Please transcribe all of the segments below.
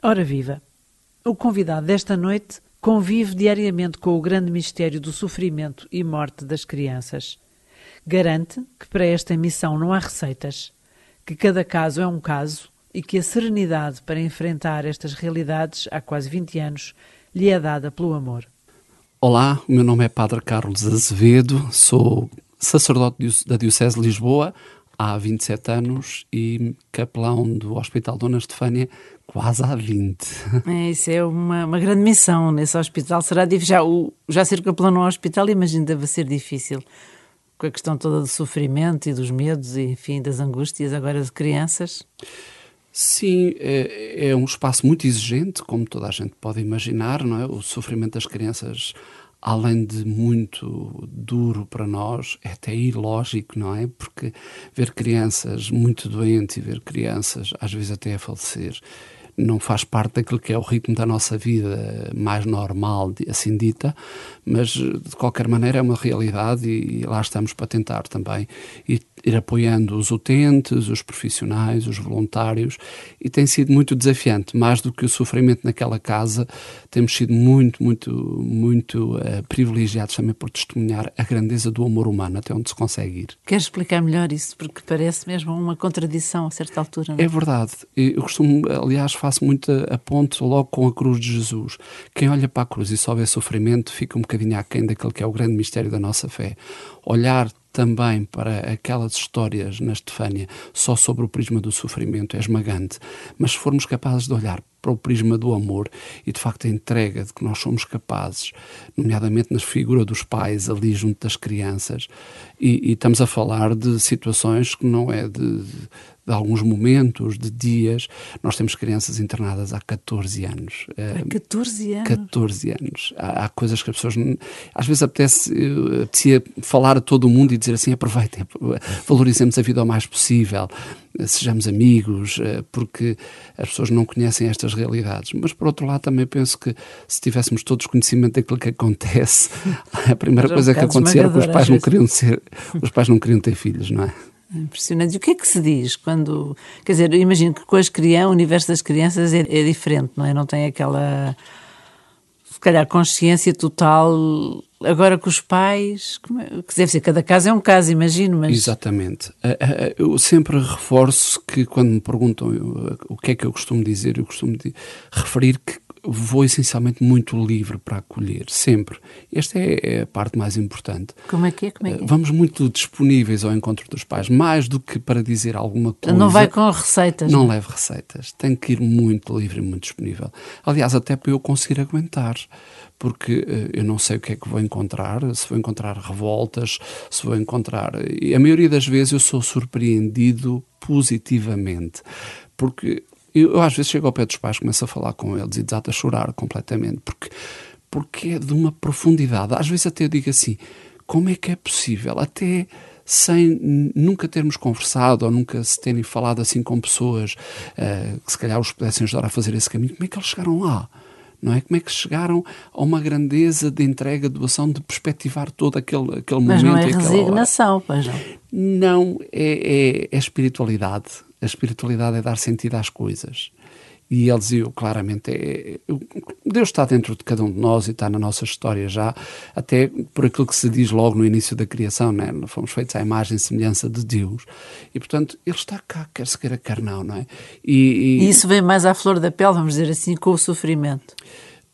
Ora viva! O convidado desta noite convive diariamente com o grande mistério do sofrimento e morte das crianças. Garante que para esta missão não há receitas, que cada caso é um caso e que a serenidade para enfrentar estas realidades há quase 20 anos lhe é dada pelo amor. Olá, o meu nome é Padre Carlos Azevedo, sou sacerdote da Diocese de Lisboa há 27 anos e capelão do Hospital Dona Estefânia quase há 20. É, isso é uma, uma grande missão nesse hospital. Será difícil. Já, o, já capelão no hospital, imagino, deve ser difícil. Com a questão toda do sofrimento e dos medos e, enfim, das angústias agora de crianças. Sim, é, é um espaço muito exigente, como toda a gente pode imaginar, não é? O sofrimento das crianças além de muito duro para nós, é até ilógico, não é? Porque ver crianças muito doentes e ver crianças, às vezes até a falecer, não faz parte daquilo que é o ritmo da nossa vida mais normal, assim dita, mas de qualquer maneira é uma realidade e, lá estamos para tentar também ir, ir apoiando os utentes, os profissionais, os voluntários e tem sido muito desafiante, mais do que o sofrimento naquela casa, temos sido muito, muito, muito uh, privilegiados também por testemunhar a grandeza do amor humano até onde se consegue ir. Queres explicar melhor isso? Porque parece mesmo uma contradição a certa altura. Não é? é verdade. Eu costumo, aliás, faço muito a ponte logo com a cruz de Jesus. Quem olha para a cruz e só vê sofrimento fica um bocadinho aquém daquele que é o grande mistério da nossa fé. Olhar também para aquelas histórias na Estefânia só sobre o prisma do sofrimento é esmagante, mas se formos capazes de olhar para o prisma do amor e de facto a entrega de que nós somos capazes, nomeadamente na figura dos pais ali junto das crianças, e, e estamos a falar de situações que não é de, de alguns momentos, de dias. Nós temos crianças internadas há 14 anos. Há 14 anos? 14 anos. Há, há coisas que as pessoas. Às vezes apetece, apetecia falar a todo mundo e dizer assim: aproveitem, valorizemos a vida o mais possível, sejamos amigos, eh, porque as pessoas não conhecem estas realidades. Mas por outro lado, também penso que se tivéssemos todos conhecimento daquilo que acontece, a primeira coisa que acontecia era que os pais não queriam ser, os pais não queriam ter filhos, não é? Impressionante. E o que é que se diz quando. Quer dizer, eu imagino que com as crianças, o universo das crianças é, é diferente, não é? Não tem aquela. Se calhar consciência total. Agora com os pais, é, que deve ser, cada caso é um caso, imagino, mas... Exatamente. Eh, eh, eu sempre reforço que quando me perguntam o que é que eu costumo dizer, eu costumo referir que vou essencialmente muito livre para acolher, sempre. Esta é, é, a parte mais importante. Como é que é? Como é, que é? Vamos muito disponíveis ao encontro dos pais, mais do que para dizer alguma coisa. Não vai com receitas. Não, não leve receitas. Tem que ir muito livre e muito disponível. Aliás, até para eu conseguir aguentar porque uh, eu não sei o que é que vou encontrar, se vou encontrar revoltas, se vou encontrar. E a maioria das vezes eu sou surpreendido positivamente, porque eu, eu, às vezes chego ao pé dos pais, começo a falar com eles e desato a chorar completamente, porque, porque é de uma profundidade. Às vezes até eu digo assim, como é que é possível? Até sem nunca termos conversado ou nunca se terem falado assim com pessoas uh, que se calhar os pudessem ajudar a fazer esse caminho, como é que eles chegaram lá? Não é? Como é que chegaram a uma grandeza de entrega, de doação, de perspectivar todo aquele, aquele Mas momento? Mas não é resignação, pois não? Não, é, é, é espiritualidade a espiritualidade é dar sentido às coisas. E ele dizia claramente: é, Deus está dentro de cada um de nós e está na nossa história já, até por aquilo que se diz logo no início da criação, né? fomos feitos à imagem e semelhança de Deus. E portanto, Ele está cá, quer se queira, quer não, não é? E, e, e isso vem mais à flor da pele, vamos dizer assim, com o sofrimento.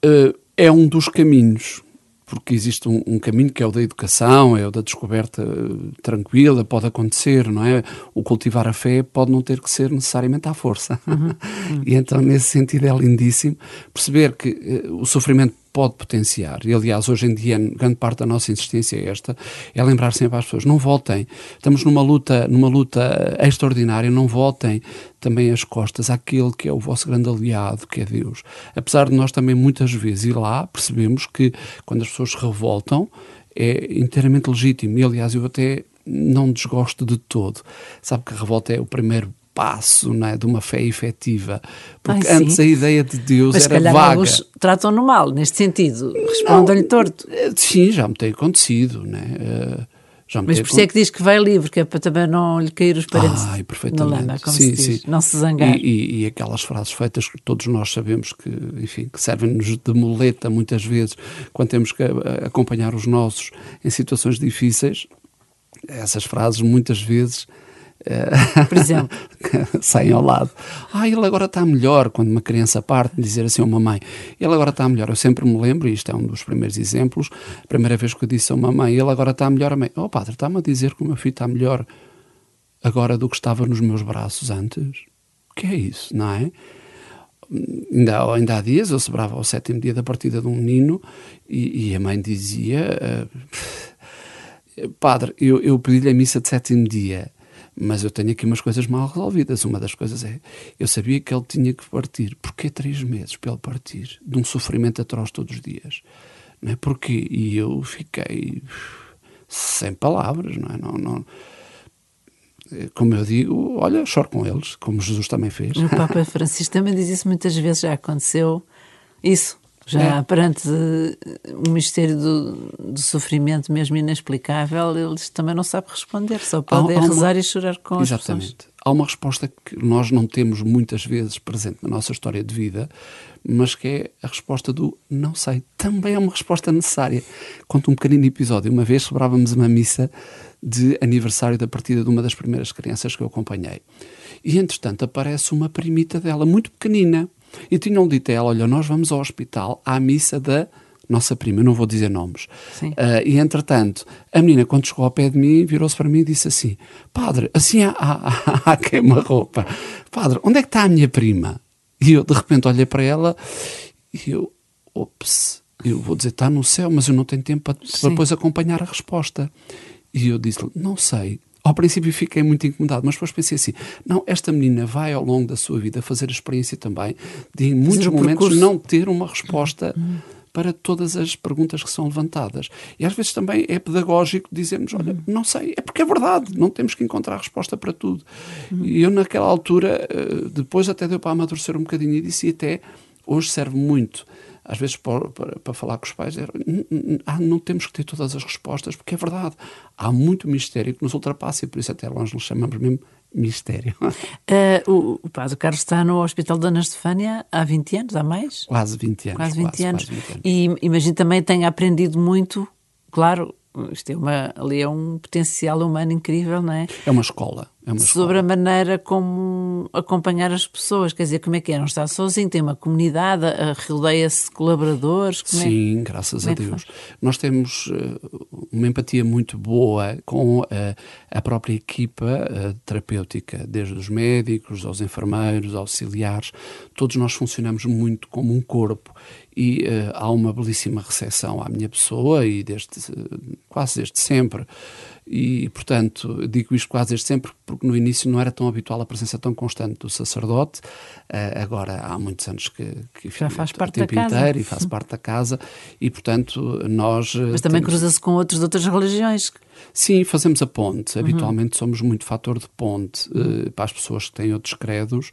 Uh, é um dos caminhos porque existe um, um, caminho que é o da educação, é o da descoberta eh, tranquila, pode acontecer, não é? O cultivar a fé pode não ter que ser necessariamente à força. Uhum. Uhum. e então, nesse sentido, é lindíssimo perceber que uh, o sofrimento pode potenciar. E, aliás, hoje em dia, grande parte da nossa insistência é esta, é lembrar sempre às pessoas, não voltem. Estamos numa luta, numa luta extraordinária, não voltem também as costas àquele que é o vosso grande aliado, que é Deus. Apesar de nós também muitas vezes ir lá, percebemos que quando as pessoas se revoltam, é inteiramente legítimo. E, aliás, eu até não desgosto de todo. Sabe que a revolta é o primeiro passo né, de uma fé efetiva. Porque Ai, antes a ideia de Deus Mas, era vaga. Mas tratam-no mal, neste sentido. Respondam-lhe torto. Eh, sim, já me tem acontecido. Né? Uh, Já me Mas por isso é que diz que vai livre, que é para também não lhe cair os parentes Ai, perfeitamente. lama, como Sim, se diz. sim. Não se zangar. E, e- e aquelas frases feitas que todos nós sabemos que, enfim, que servem-nos de muleta muitas vezes quando temos que a- acompanhar os nossos em situações difíceis. Essas frases muitas vezes eh, Por exemplo. saem ao lado. Ah, ele agora está melhor. Quando uma criança parte, dizer assim a uma mãe, ele agora está melhor. Eu sempre me lembro, e isto é um dos primeiros exemplos, a primeira vez que eu disse a uma mãe, ele agora está melhor. A mãe, oh padre, está-me a dizer que o meu filho está melhor agora do que estava nos meus braços antes. O que é isso, não é? Ainda, ainda há dias eu celebrava o sétimo dia da partida de um menino e, e a mãe dizia: eh, Padre, eu, eu pedi-lhe a missa de sétimo dia, mas eu tenho aqui umas coisas mal resolvidas. Uma das coisas é: eu sabia que ele tinha que partir. Porquê três meses para ele partir? De um sofrimento atroz todos os dias. Não é? Porquê? E eu fiquei sem palavras, não é? Não, não, como eu digo, olha, choro com eles, como Jesus também fez. O Papa Francisco também diz isso muitas vezes, já aconteceu isso. Já É. perante eh, o mistério do, do sofrimento mesmo inexplicável, eles também não sabem responder, só podem há uma- rezar e chorar com as pessoas. Exatamente. Há uma resposta que nós não temos muitas vezes presente na nossa história de vida, mas que é a resposta do não sei. Também é uma resposta necessária. Conto um pequenino episódio. Uma vez celebrávamos uma missa de aniversário da partida de uma das primeiras crianças que eu acompanhei. E, entretanto, aparece uma primita dela, muito pequenina. E tinham dito a ela: Olha, nós vamos ao hospital à missa da nossa prima, não vou dizer nomes. Ah, e entretanto, a menina, quando chegou ao pé de mim, virou-se para mim e disse assim: Padre, assim há, há, há queima-roupa. Padre, onde é que está a minha prima? E eu, de repente, olhei para ela e eu, ops, eu vou dizer, está no céu, mas eu não tenho tempo para, para depois acompanhar a resposta. E eu disse-lhe, não sei. Ao princípio fiquei muito incomodado, mas depois pensei assim: não, esta menina vai ao longo da sua vida fazer a experiência também de, em muitos o momentos, percurso. não ter uma resposta para todas as perguntas que são levantadas. E às vezes também é pedagógico dizermos: olha, não sei, é porque é verdade, não temos que encontrar resposta para tudo. E eu, naquela altura, eh, depois até deu para amadurecer um bocadinho e disse, e até hoje serve muito. Às vezes para, para, para falar com os pais, era, "N- n- ah, não temos que ter todas as respostas, porque é verdade. Há muito mistério que nos ultrapassa e por isso até nós nos chamamos mesmo mistério. Eh, o, o Padre Carlos está no Hospital Dona Estefânia há 20 anos, há mais? quase 20 anos. Quase 20 anos. quase 20 anos. E imagino também tenha aprendido muito, claro, isto é uma, ali é um potencial humano incrível, não é? É uma escola. É uma Sobre escola. a maneira como acompanhar as pessoas, quer dizer, como é que é? Não está sozinho, tem uma comunidade, a- rodeia-se de colaboradores. É? Sim, graças como a é Deus. Nós temos eh, uma empatia muito boa com eh, a própria equipa eh, terapêutica, desde os médicos, aos enfermeiros, auxiliares. Todos nós funcionamos muito como um corpo e eh, há uma belíssima recepção à minha pessoa e desde eh, quase desde sempre. E, portanto, digo isto quase desde sempre porque no início não era tão habitual a presença tão constante do sacerdote. Eh, agora há muitos anos que, que Já faz parte da casa. inteiro e faz parte da casa e, portanto, nós... Mas também temos- cruza-se com outros de outras religiões. Sim, fazemos a ponte. Uhum. Habitualmente somos muito fator de ponte eh, para as pessoas que têm outros credos.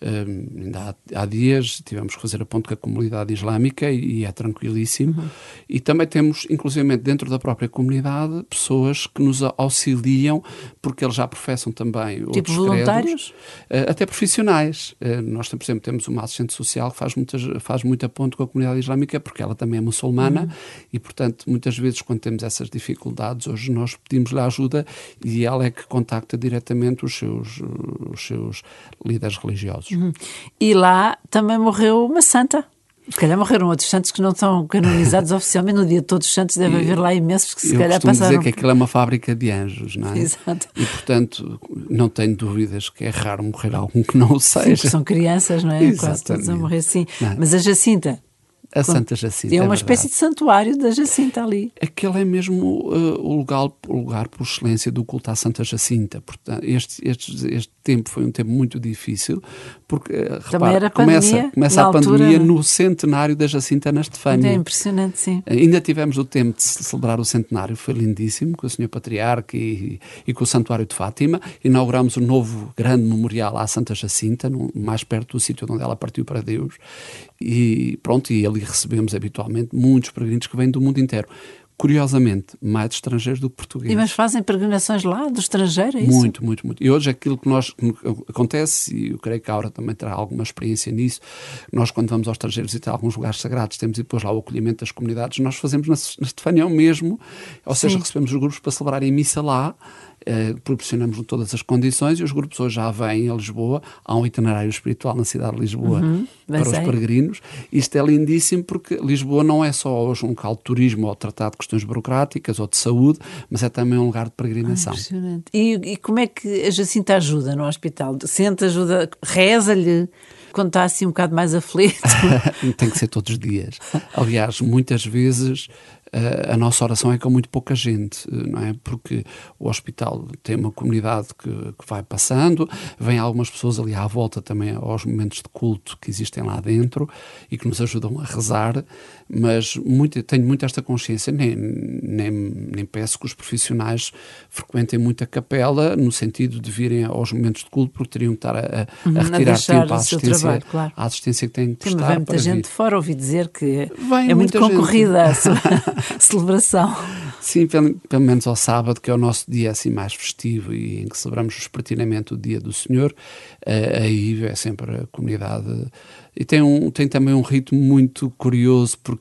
Ainda há, há dias tivemos que fazer a ponte com a comunidade islâmica e, e é tranquilíssimo. Uhum. E também temos, inclusive dentro da própria comunidade, pessoas que nos auxiliam porque eles já professam também Tipo outros voluntários? credos. Eh, até profissionais. Eh, nós, por exemplo, temos uma assistente social que faz, muitas, faz muita ponte com a comunidade islâmica porque ela também é muçulmana Uhum. e, portanto, muitas vezes quando temos essas dificuldades, hoje nós pedimos-lhe ajuda e ela é que contacta diretamente os seus, os seus líderes religiosos. Uhum. E lá também morreu uma santa. Se calhar morreram outros santos que não estão canonizados oficialmente. No dia de todos os santos deve E- haver lá imensos que se Eu calhar passaram. dizer que aquilo é uma fábrica de anjos, não é? Exato. E, portanto, não tenho dúvidas que é raro morrer algum que não o Sim, seja. porque são crianças, não é? Quase todos a Exatamente. morrer sim. É? Mas a Jacinta A Santa Jacinta. é uma verdade. espécie de santuário da Jacinta ali. Aquele é mesmo uh, o, lugar, o lugar por excelência do culto à Santa Jacinta. Portanto, este, este, este tempo foi um tempo muito difícil, porque uh, repara, começa, pandemia, começa a pandemia é? no centenário da Jacinta na Estefânia. É impressionante, sim. Ainda tivemos o tempo de ce- celebrar o centenário, foi lindíssimo, com o Senhor Patriarca e, e com o Santuário de Fátima. Inauguramos o novo grande memorial à Santa Jacinta, no- mais perto do sítio onde ela partiu para Deus. E pronto, e ali recebemos habitualmente muitos peregrinos que vêm do mundo inteiro. Curiosamente, mais de estrangeiros do que portugueses. E mas fazem peregrinações lá, do estrangeiro, é isso? Muito, muito, muito. E hoje aquilo que nós que acontece, e eu creio que a Aura também terá alguma experiência nisso, nós quando vamos ao estrangeiro visitar alguns lugares sagrados, temos depois lá o acolhimento das comunidades, nós fazemos na, na Estefânia o mesmo, ou seja, Sim. recebemos os grupos para celebrarem missa lá, eh, proporcionamos todas as condições e os grupos hoje já vêm a Lisboa. Há um itinerário espiritual na cidade de Lisboa uhum, para os peregrinos. Isto é lindíssimo porque Lisboa não é só hoje um local de turismo ou tratado de questões burocráticas ou de saúde, mas é também um lugar de peregrinação. Ah, impressionante. E, e como é que a Jacinta ajuda no hospital? Sente, ajuda, reza-lhe? quando está assim um bocado mais aflito? Tem que ser todos os dias. Aliás, muitas vezes a nossa oração é com muito pouca gente, não é? Porque o hospital tem uma comunidade que, que, vai passando, vem algumas pessoas ali à volta também aos momentos de culto que existem lá dentro e que nos ajudam a rezar, mas muito, tenho muito esta consciência, nem, nem, nem peço que os profissionais frequentem muito a capela no sentido de virem aos momentos de culto porque teriam que estar a, a, a retirar tempo à assistência, trabalho, claro. à assistência que têm que prestar. Vem muita gente vir. fora ouvir dizer que vem é muito concorrida celebração. Sim, pelo, pelo, menos ao sábado, que é o nosso dia assim mais festivo e em que celebramos vespertinamente o dia do Senhor, uh, aí é sempre a comunidade e tem, um, tem também um ritmo muito curioso, porque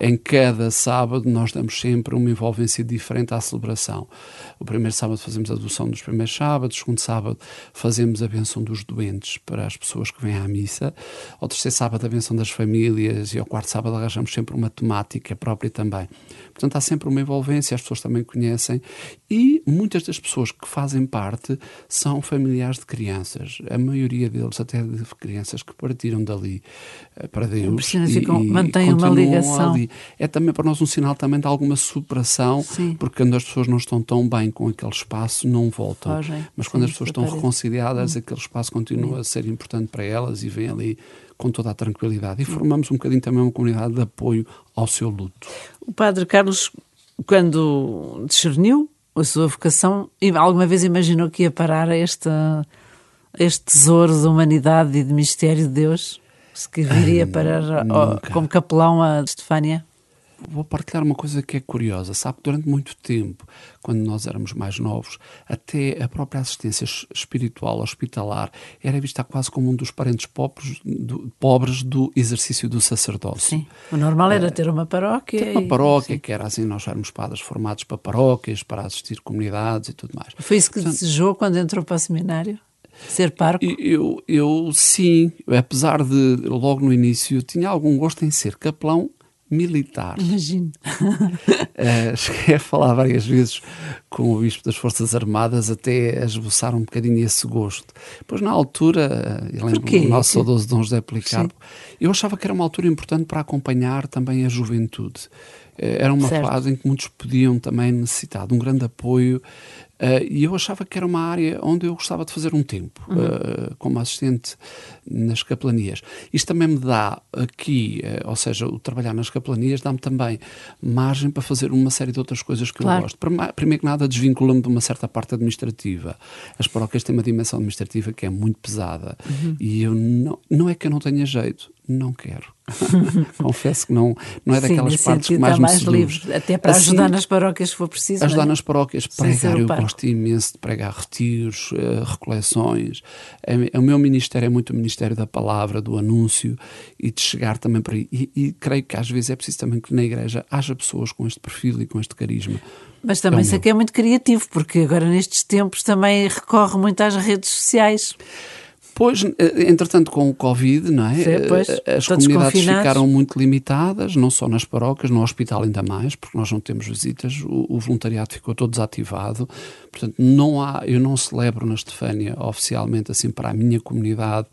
em cada sábado nós damos sempre uma envolvência diferente à celebração. O primeiro sábado fazemos a adoção dos primeiros sábados, o segundo sábado fazemos a benção dos doentes para as pessoas que vêm à missa, ao terceiro sábado a benção das famílias e ao quarto sábado arranjamos sempre uma temática própria também. Portanto, há sempre uma envolvência, as pessoas também conhecem e muitas das pessoas que fazem parte são familiares de crianças. A maioria deles, até de crianças que partiram dali eh, para Deus. E, e mantém uma ligação. Ali. É também para nós um sinal também de alguma superação, Sim. porque quando as pessoas não estão tão bem com aquele espaço, não voltam. Fogem. Mas quando Sim, as pessoas estão reconciliadas, hum. aquele espaço continua a ser importante para elas e vem ali com toda a tranquilidade. E formamos um bocadinho também uma comunidade de apoio ao seu luto. O Padre Carlos, quando discerniu a sua vocação, alguma vez imaginou que ia parar a este, este tesouro da humanidade e de mistério de Deus? Se que viria parar como capelão a Estefânia? vou partilhar uma coisa que é curiosa. Sabe que durante muito tempo, quando nós éramos mais novos, até a própria assistência espiritual hospitalar era vista quase como um dos parentes pobres do, pobres do exercício do sacerdócio. Sim, o normal era ter uma paróquia. Ter uma paróquia, e... que era assim, nós éramos padres formados para paróquias, para assistir comunidades e tudo mais. Foi isso que Portanto, desejou quando entrou para o seminário? Ser parco? Eu, eu, sim, apesar de logo no início tinha algum gosto em ser capelão militar. Imagino. Uh, cheguei a falar várias vezes com o Bispo das Forças Armadas até a esboçar um bocadinho esse gosto. Pois na altura, eu lembro o nosso saudoso Dom José Policarpo, eu achava que era uma altura importante para acompanhar também a juventude. Uh, era uma certo. fase em que muitos podiam também necessitar de um grande apoio Uh, e eu achava que era uma área onde eu gostava de fazer um tempo, uhum. uh, como assistente nas capelanias. Isto também me dá aqui, uh, ou seja, o trabalhar nas capelanias dá-me também margem para fazer uma série de outras coisas que claro. eu gosto. Primeiro que nada, desvincula-me de uma certa parte administrativa. As paróquias têm uma dimensão administrativa que é muito pesada. Uhum. E eu não, não é que eu não tenha jeito, não quero. Confesso que não, não é daquelas Sim, partes que mais me mais livre, até para assim, ajudar nas paróquias se for preciso. Ajudar é? nas paróquias, pregar, eu gosto imenso de pregar retiros, uh, recoleções. É, o meu ministério é muito o ministério da palavra, do anúncio e de chegar também para aí. E, e creio que às vezes é preciso também que na igreja haja pessoas com este perfil e com este carisma. Mas também é isso aqui é muito criativo, porque agora nestes tempos também recorre muito às redes sociais. Pois, eh, entretanto, com o Covid, não é? Sim, pois, eh, as comunidades ficaram muito limitadas, não só nas paróquias, no hospital ainda mais, porque nós não temos visitas, o, o, voluntariado ficou todo desativado. Portanto, não há, eu não celebro na Estefânia oficialmente assim para a minha comunidade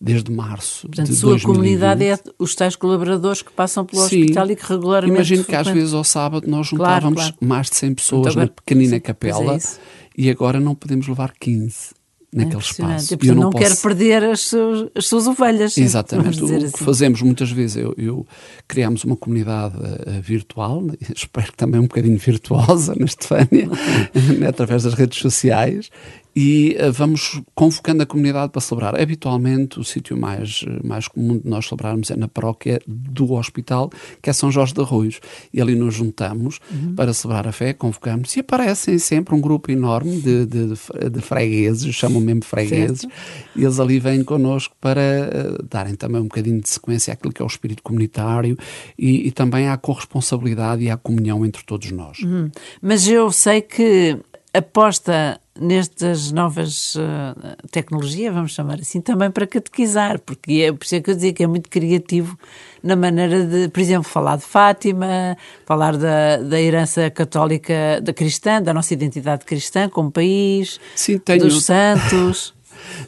desde março Portanto, de a sua comunidade é os tais colaboradores que passam pelo Sim, hospital e que regularmente Imagino que às vezes ao sábado nós juntávamos claro, claro. mais de 100 pessoas então, na pequenina sim, capela é e agora não podemos levar 15 naquele espaço. E eu não, não posso... quero perder as, suas, as suas ovelhas. Exatamente. O assim. que fazemos muitas vezes, eu, eu criamos uma comunidade uh, virtual, espero que também um bocadinho virtuosa na Estefânia, né, através das redes sociais, e uh, vamos convocando a comunidade para celebrar. Habitualmente, o sítio mais, mais comum de nós celebrarmos é na paróquia do hospital, que é São Jorge de Arroios. E ali nos juntamos uhum. para celebrar a fé, convocamos, e aparecem sempre um grupo enorme de, de, de fregueses, chamam mesmo fregueses, certo. e eles ali vêm connosco para uh, darem também um bocadinho de sequência àquilo que é o espírito comunitário e, e também à corresponsabilidade e à comunhão entre todos nós. Uhum. Mas eu sei que aposta nestas novas uh, tecnologias, vamos chamar assim, também para catequizar, porque é por isso é que eu dizia que é muito criativo na maneira de, por exemplo, falar de Fátima, falar da, da herança católica da cristã, da nossa identidade cristã como país, Sim, tenho... dos santos.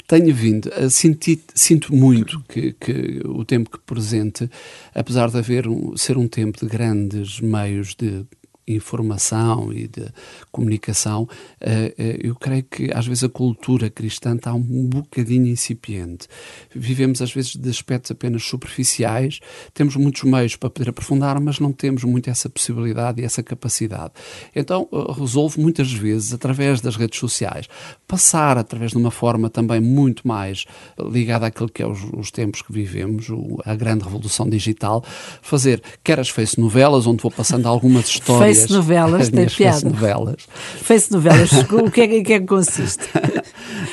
tenho vindo a sentir, sinto muito que, que, o tempo que presente, apesar de haver um, ser um tempo de grandes meios de informação e de comunicação, eh, eh, eu creio que às vezes a cultura cristã está um bocadinho incipiente. Vivemos às vezes de aspectos apenas superficiais, temos muitos meios para poder aprofundar, mas não temos muito essa possibilidade e essa capacidade. Então eh, resolvo muitas vezes, através das redes sociais, passar através de uma forma também muito mais ligada àquilo que é os, os tempos que vivemos, a grande revolução digital, fazer quer as face novelas, onde vou passando algumas histórias Face novelas, tem piada. Face novelas. Face novelas, o que é, que é que consiste?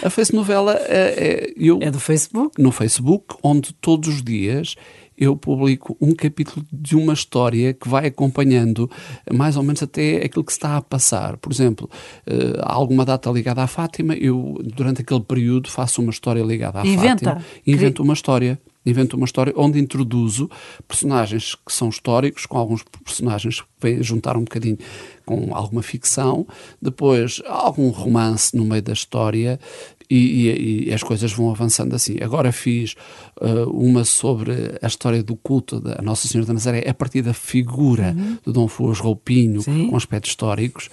A face novela é, é, eu, é do Facebook? No Facebook, onde todos os dias eu publico um capítulo de uma história que vai acompanhando mais ou menos até aquilo que está a passar. Por exemplo, uh, alguma data ligada à Fátima, eu durante aquele período faço uma história ligada à Inventa. Fátima. Invento uma história invento uma história onde introduzo personagens que são históricos, com alguns personagens que vêm juntar um bocadinho com alguma ficção, depois algum romance no meio da história e, e, e as coisas vão avançando assim. Agora fiz uh, uma sobre a história do culto da Nossa Senhora da Nazaré a partir da figura uhum. de Dom Fuas Roupinho, Sim. com aspectos históricos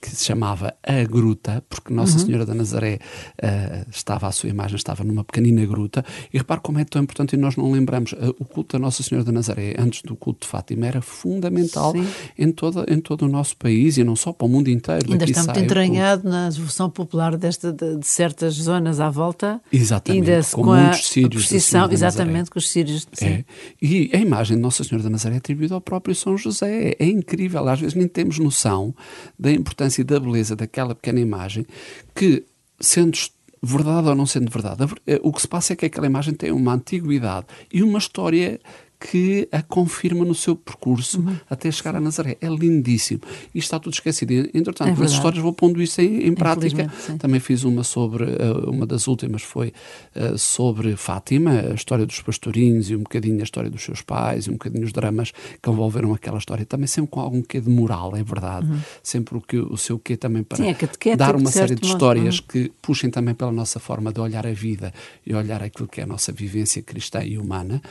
que se chamava A Gruta, porque Nossa uhum. Senhora da Nazaré uh, estava, a sua imagem estava numa pequenina gruta, e repare como é tão importante, e nós não lembramos, uh, o culto da Nossa Senhora da Nazaré, antes do culto de Fátima, era fundamental em, toda, em todo o nosso país, e não só para o mundo inteiro. Ainda está muito entranhado na devoção popular desta, de, de, certas zonas à volta. Exatamente, ainda com, com muitos sírios. Precisão, exatamente, com os sírios. É. E a imagem de Nossa Senhora da Nazaré é atribuída ao próprio São José. É incrível, às vezes nem temos noção da importância importância e da beleza daquela pequena imagem que, sendo verdade ou não sendo verdade, eh, o que se passa é que aquela imagem tem uma antiguidade e uma história que a confirma no seu percurso uhum. até chegar a Nazaré. É lindíssimo. E está tudo esquecido. Entretanto, é nas histórias vou pondo isso em, em prática. Também fiz uma sobre, uh, uma das últimas foi uh, sobre Fátima, a história dos pastorinhos e um bocadinho a história dos seus pais e um bocadinho os dramas que envolveram aquela história. Também sempre com algum quê de moral, é verdade. Uhum. Sempre o, que, o seu quê também para Sim, é dar uma série de histórias uhum. que puxem também pela nossa forma de olhar a vida e olhar aquilo que é a nossa vivência cristã e humana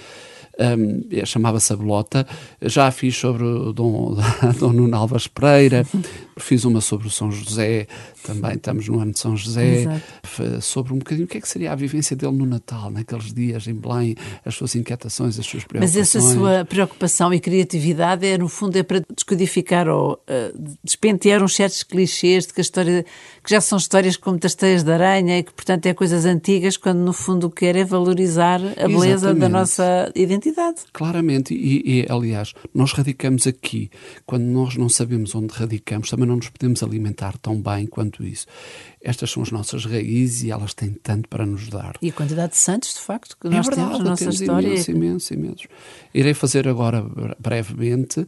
um, é, chamava-se a Belota. Já fiz sobre o Dom, Dom Nuno Alves Pereira, fiz uma sobre o São José, também estamos no ano de São José, Exato. sobre um bocadinho o que é que seria a vivência dele no Natal, naqueles dias em Belém, as suas inquietações, as suas preocupações. Mas essa sua preocupação e criatividade é, no fundo, é para descodificar ou uh, despentear uns certos clichês de que a história, que já são histórias como das teias de aranha e que, portanto, é coisas antigas, quando no fundo o que quer é valorizar a beleza Exatamente. da nossa identidade. Claramente, e, e aliás, nós radicamos aqui, quando nós não sabemos onde radicamos, também não nos podemos alimentar tão bem quanto isso. Estas são as nossas raízes e elas têm tanto para nos dar. E a quantidade de santos, de facto, que é nós verdade, temos na nossa temos história. Imenso, imenso, imenso. Irei fazer agora, brevemente,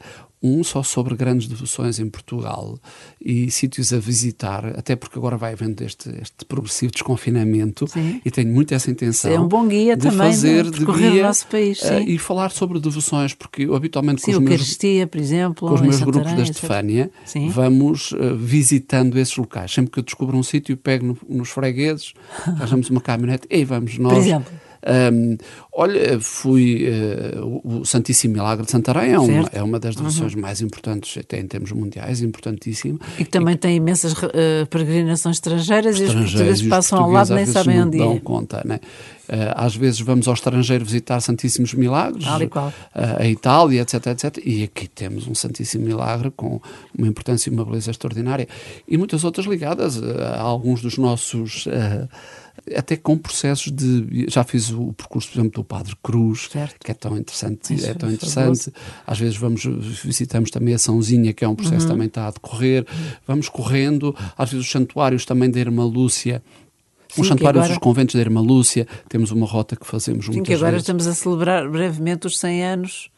um só sobre grandes devoções em Portugal e sítios a visitar, até porque agora vai havendo este, este progressivo desconfinamento sim. e tenho muito essa intenção. É um bom guia de também fazer de percorrer guia, o nosso país. Uh, e falar sobre devoções, porque eu habitualmente sim, com os meus, por exemplo, com os meus grupos da Estefânia vamos uh, visitando esses locais. Sempre que eu descubro um sítio, pego no, nos fregueses, arranjamos uma caminhonete e vamos nós. Por exemplo um, olha, fui. Uh, o Santíssimo Milagre de Santarém é uma, é uma das devoções uhum. mais importantes, até em termos mundiais, importantíssimo. E que também e, tem imensas uh, peregrinações estrangeiras, e os portugueses passam ao lado nem sabem onde dão conta, né? às vezes vamos ao estrangeiro visitar Santíssimos Milagres, qual. a Itália, etc, etc. E aqui temos um Santíssimo Milagre com uma importância e uma beleza extraordinária. E muitas outras ligadas a alguns dos nossos. Uh, até com processos de. Já fiz o percurso, por exemplo, do Padre Cruz, certo. que é tão interessante. Isso, é tão interessante. Às vezes vamos, visitamos também a Sãozinha, que é um processo uhum. que também está a decorrer. Vamos correndo. Às vezes os santuários também da Irmã Lúcia. Sim, os santuários agora... dos conventos da Irmã Lúcia, temos uma rota que fazemos Sim, que agora vezes. estamos a celebrar brevemente os 100 anos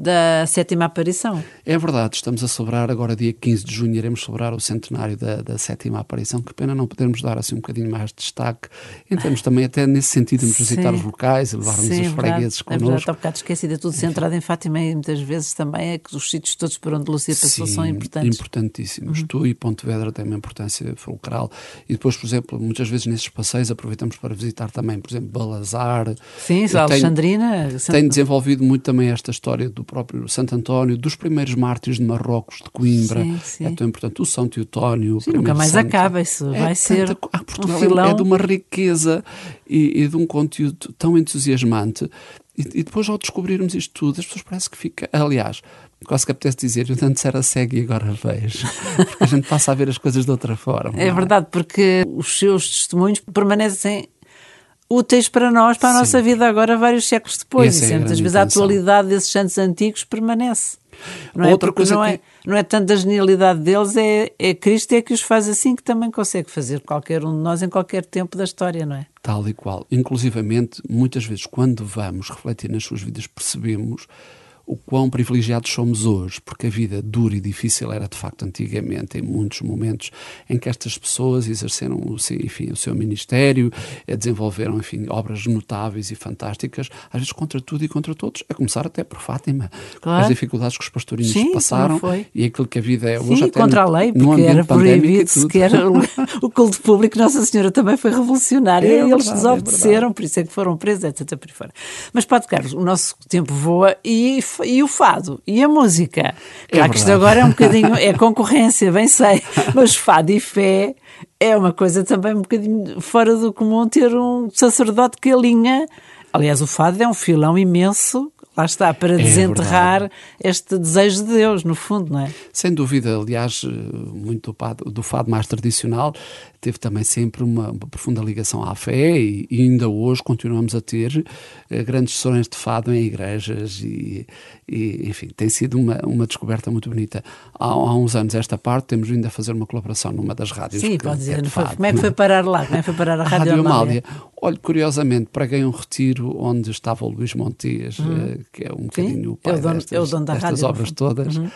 da sétima aparição. É verdade, estamos a celebrar agora dia 15 de junho, iremos celebrar o centenário da, da sétima aparição, que pena não podermos dar assim um bocadinho mais de destaque, em termos também até nesse sentido de visitar os locais e levarmos Sim, os é fregueses connosco. É verdade, há um bocado esquecida, tudo centrado em Fátima e muitas vezes também é que os sítios todos por onde Lúcia passou Sim, são importantes. importantíssimos. Uhum. Tu e Pontevedra têm uma importância fulcral e depois, por exemplo, muitas vezes nesses passeios aproveitamos para visitar também, por exemplo, Balazar. Sim, Alexandrina. Tem desenvolvido muito também esta história do próprio Santo António, dos primeiros mártires de Marrocos, de Coimbra. Sim, sim. É tão importante. O São Teotónio. Sim, nunca mais santo. acaba. Isso é vai ser. Tanta... Ah, Portugal um filão. é de uma riqueza e, e, de um conteúdo tão entusiasmante. E, e, depois, ao descobrirmos isto tudo, as pessoas parece que fica. Aliás, quase que apetece dizer, eu antes era cego e agora vejo. Porque a gente passa a ver as coisas de outra forma. É, é? verdade, porque os seus testemunhos permanecem úteis para nós, para a Sim. nossa vida agora, vários séculos depois. Essa e é muitas vezes a atualidade desses santos antigos permanece. Não é? Outra coisa não, é, que... é, não é tanto a genialidade deles, é, é Cristo é que os faz assim, que também consegue fazer qualquer um de nós em qualquer tempo da história, não é? Tal e qual. Inclusivamente, muitas vezes, quando vamos refletir nas suas vidas, percebemos o quão privilegiados somos hoje, porque a vida dura e difícil era de facto antigamente, em muitos momentos em que estas pessoas exerceram o seu, enfim, o seu ministério, eh, desenvolveram enfim, obras notáveis e fantásticas, às vezes contra tudo e contra todos, a começar até por Fátima, claro. as dificuldades que os pastorinhos Sim, passaram e aquilo que a vida é hoje Sim, até contra no, a lei, porque era proibido sequer o, culto público, Nossa Senhora também foi revolucionária é, e eles verdade, desobedeceram, é por isso é que foram presos, etc. Mas, Padre Carlos, o nosso tempo voa e e o fado e a música. É claro que isto agora é um bocadinho, é concorrência, bem sei, mas fado e fé é uma coisa também um bocadinho fora do comum ter um sacerdote que alinha. Aliás, o fado é um filão imenso lá está, para é desenterrar verdade. este desejo de Deus, no fundo, não é? Sem dúvida, aliás, muito do fado, do fado mais tradicional teve também sempre uma, uma profunda ligação à fé e, e, ainda hoje continuamos a ter uh, grandes sessões de fado em igrejas e, e, enfim, tem sido uma, uma descoberta muito bonita. Há, há, uns anos esta parte temos vindo a fazer uma colaboração numa das rádios. Sim, pode dizer, é foi, como é que foi parar lá? Como é que foi parar a Rádio, Rádio Amália? Olha, curiosamente, preguei um retiro onde estava o Luís Montes, uhum. uh, que é um bocadinho o pai é o dono, destas, é o dono da destas rádio, obras todas, uhum.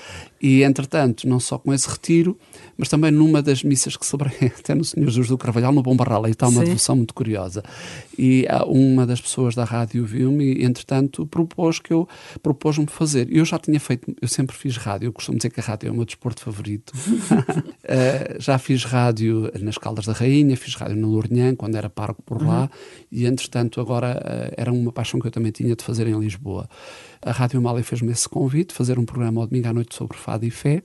E entretanto, não só com esse retiro, mas também numa das missas que celebrei até no Senhor Jesus do Carvalhal, no Bom Barral, aí está uma Sim. devoção muito curiosa. E uma das pessoas da rádio viu-me e, entretanto, propôs que eu propôs-me fazer. Eu já tinha feito, eu sempre fiz rádio, eu costumo dizer que a rádio é o meu desporto favorito. uh, já fiz rádio nas Caldas da Rainha, fiz rádio no Lourinhã, quando era parco por lá, uhum. e entretanto agora uh, era uma paixão que eu também tinha de fazer em Lisboa. A Rádio Mália fez-me esse convite, fazer um programa ao domingo à noite sobre fado e fé,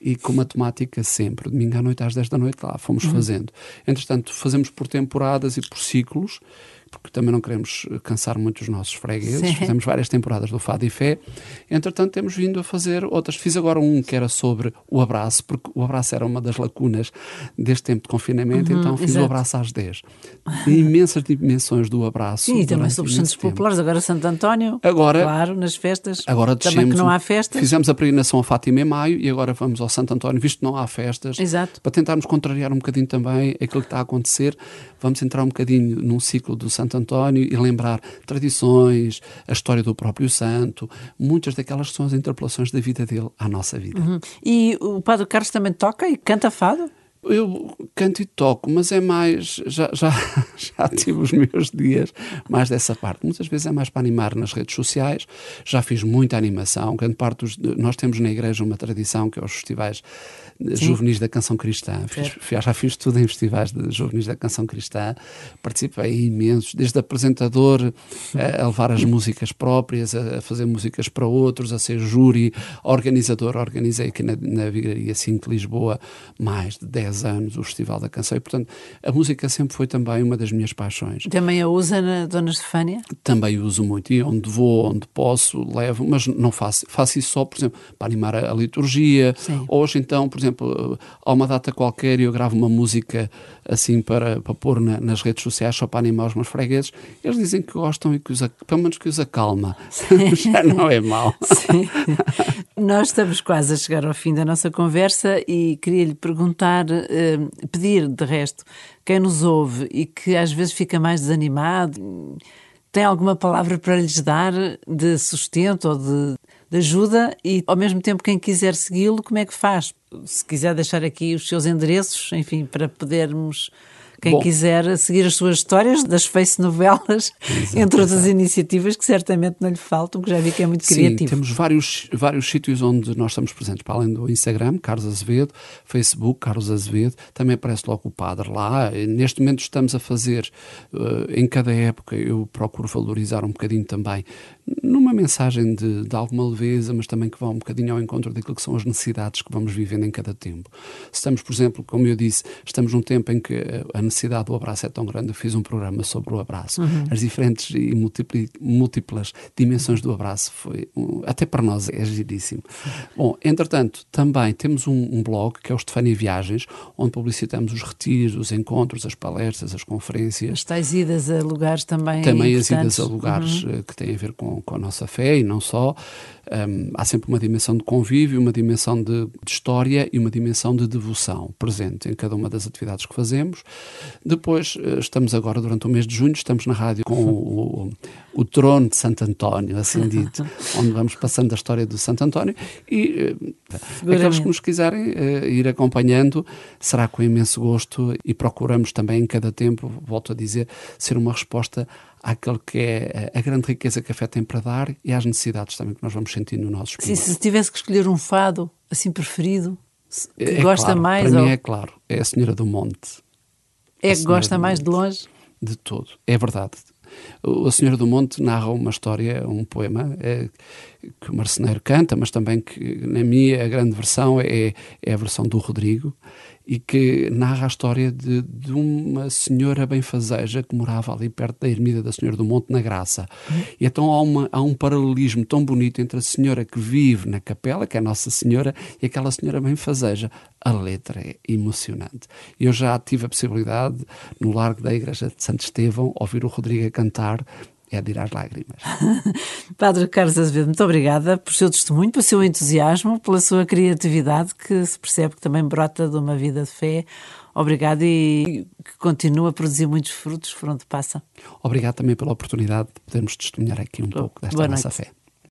e com matemática sempre, domingo à noite às 10 da noite lá, fomos uhum. fazendo. Entretanto, fazemos por temporadas e por ciclos, porque também não queremos cansar muito os nossos fregueses. Sim. Fizemos várias temporadas do Fado e Fé. Entretanto, temos vindo a fazer outras. Fiz agora um que era sobre o abraço, porque o abraço era uma das lacunas deste tempo de confinamento, uhum, então fiz exato. o abraço às 10. Imensas dimensões do abraço. Sim, e também sobre os santos populares. Agora Santo António, agora, claro, nas festas. Agora também que não há festas. Fizemos a peregrinação a Fátima em maio e agora vamos ao Santo António, visto que não há festas. Exato. Para tentarmos contrariar um bocadinho também aquilo que está a acontecer, vamos entrar um bocadinho num ciclo do Santo António e lembrar tradições, a história do próprio santo, muitas daquelas são as interpelações da vida dele à nossa vida. Uhum. E o Padre Carlos também toca e canta fado? Eu canto e toco, mas é mais. Já, já, já tive os meus dias mais dessa parte. Muitas vezes é mais para animar nas redes sociais. Já fiz muita animação. Grande parte dos, nós temos na igreja uma tradição que é os festivais juvenis da canção cristã. Fiz, já fiz tudo em festivais de juvenis da canção cristã. Participei imensos, desde apresentador a, a levar as músicas próprias, a, a, fazer músicas para outros, a ser júri, organizador. Organizei aqui na, na Vigaria 5 de Lisboa mais de 10 10 anos o Festival da Canção e, portanto, a música sempre foi também uma das minhas paixões. Também a usa na Dona Estefânia? Também uso muito e onde vou, onde posso, levo, mas não faço, faço isso só, por exemplo, para animar a, a liturgia. Sim. Hoje, então, por exemplo, há uma data qualquer e eu gravo uma música assim para, para pôr na, nas redes sociais só para animar os meus fregueses. Eles dizem que gostam e que os, pelo menos que os acalma. Já não é mau. Sim. Nós estamos quase a chegar ao fim da nossa conversa e queria lhe perguntar, eh, pedir de resto, quem nos ouve e que às vezes fica mais desanimado, tem alguma palavra para lhes dar de sustento ou de, de ajuda e ao mesmo tempo quem quiser segui-lo, como é que faz? Se quiser deixar aqui os seus endereços, enfim, para podermos quem Bom, quiser seguir as suas histórias das face novelas, exato, entre outras exato. iniciativas que certamente não lhe faltam, que já vi que é muito Sim, criativo. temos vários, vários sítios onde nós estamos presentes, para além do Instagram, Carlos Azevedo, Facebook, Carlos Azevedo, também aparece logo o padre lá. Neste momento estamos a fazer, uh, em cada época, eu procuro valorizar um bocadinho também, numa mensagem de, de alguma leveza, mas também que vá um bocadinho ao encontro daquilo que são as necessidades que vamos vivendo em cada tempo. Estamos, por exemplo, como eu disse, estamos num tempo em que a necessidade do abraço é tão grande, eu fiz um programa sobre o abraço. Uhum. As diferentes e múltiplas dimensões do abraço foi, um, até para nós é giríssimo. Bom, entretanto, também temos um, um blog que é o Estefânia Viagens, onde publicitamos os retiros, os encontros, as palestras, as conferências. As tais idas a lugares também. Também as idas a lugares uhum. Eh, que têm a ver com, com a nossa fé e não só. Um, há sempre uma dimensão de convívio, uma dimensão de, de, história e uma dimensão de devoção presente em cada uma das atividades que fazemos. Depois, eh, estamos agora, durante o mês de junho, estamos na rádio com o, o, o trono de Santo António, assim dito, onde vamos passando a história do Santo António e uh, aqueles que nos quiserem uh, ir acompanhando, será com imenso gosto e procuramos também em cada tempo, volto a dizer, ser uma resposta àquele que é a grande riqueza que a fé tem para dar e às necessidades também que nós vamos sentindo no nosso espírito. Sim, se tivesse que escolher um fado assim preferido, que é gosta claro, mais? Para ou... mim é claro, é a Senhora do Monte. É que gosta mais de longe? De todo, é verdade. A Senhora do Monte narra uma história, um poema é, que o marceneiro canta, mas também que, na minha, grande versão é, é a versão do Rodrigo, e que narra a história de, de, uma senhora benfazeja que morava ali perto da ermida da Senhora do Monte, na Graça. E então há, uma, há, um paralelismo tão bonito entre a senhora que vive na capela, que é Nossa Senhora, e aquela senhora benfazeja. A letra é emocionante. Eu já tive a possibilidade, no largo da Igreja de Santo Estevão, ouvir o Rodrigo cantar é de ir às lágrimas. Padre Carlos Azevedo, muito obrigada por seu testemunho, pelo seu entusiasmo, pela sua criatividade, que se percebe que também brota de uma vida de fé. Obrigado e que continua a produzir muitos frutos por onde passa. Obrigado também pela oportunidade de podermos testemunhar aqui um Boa pouco desta nossa fé.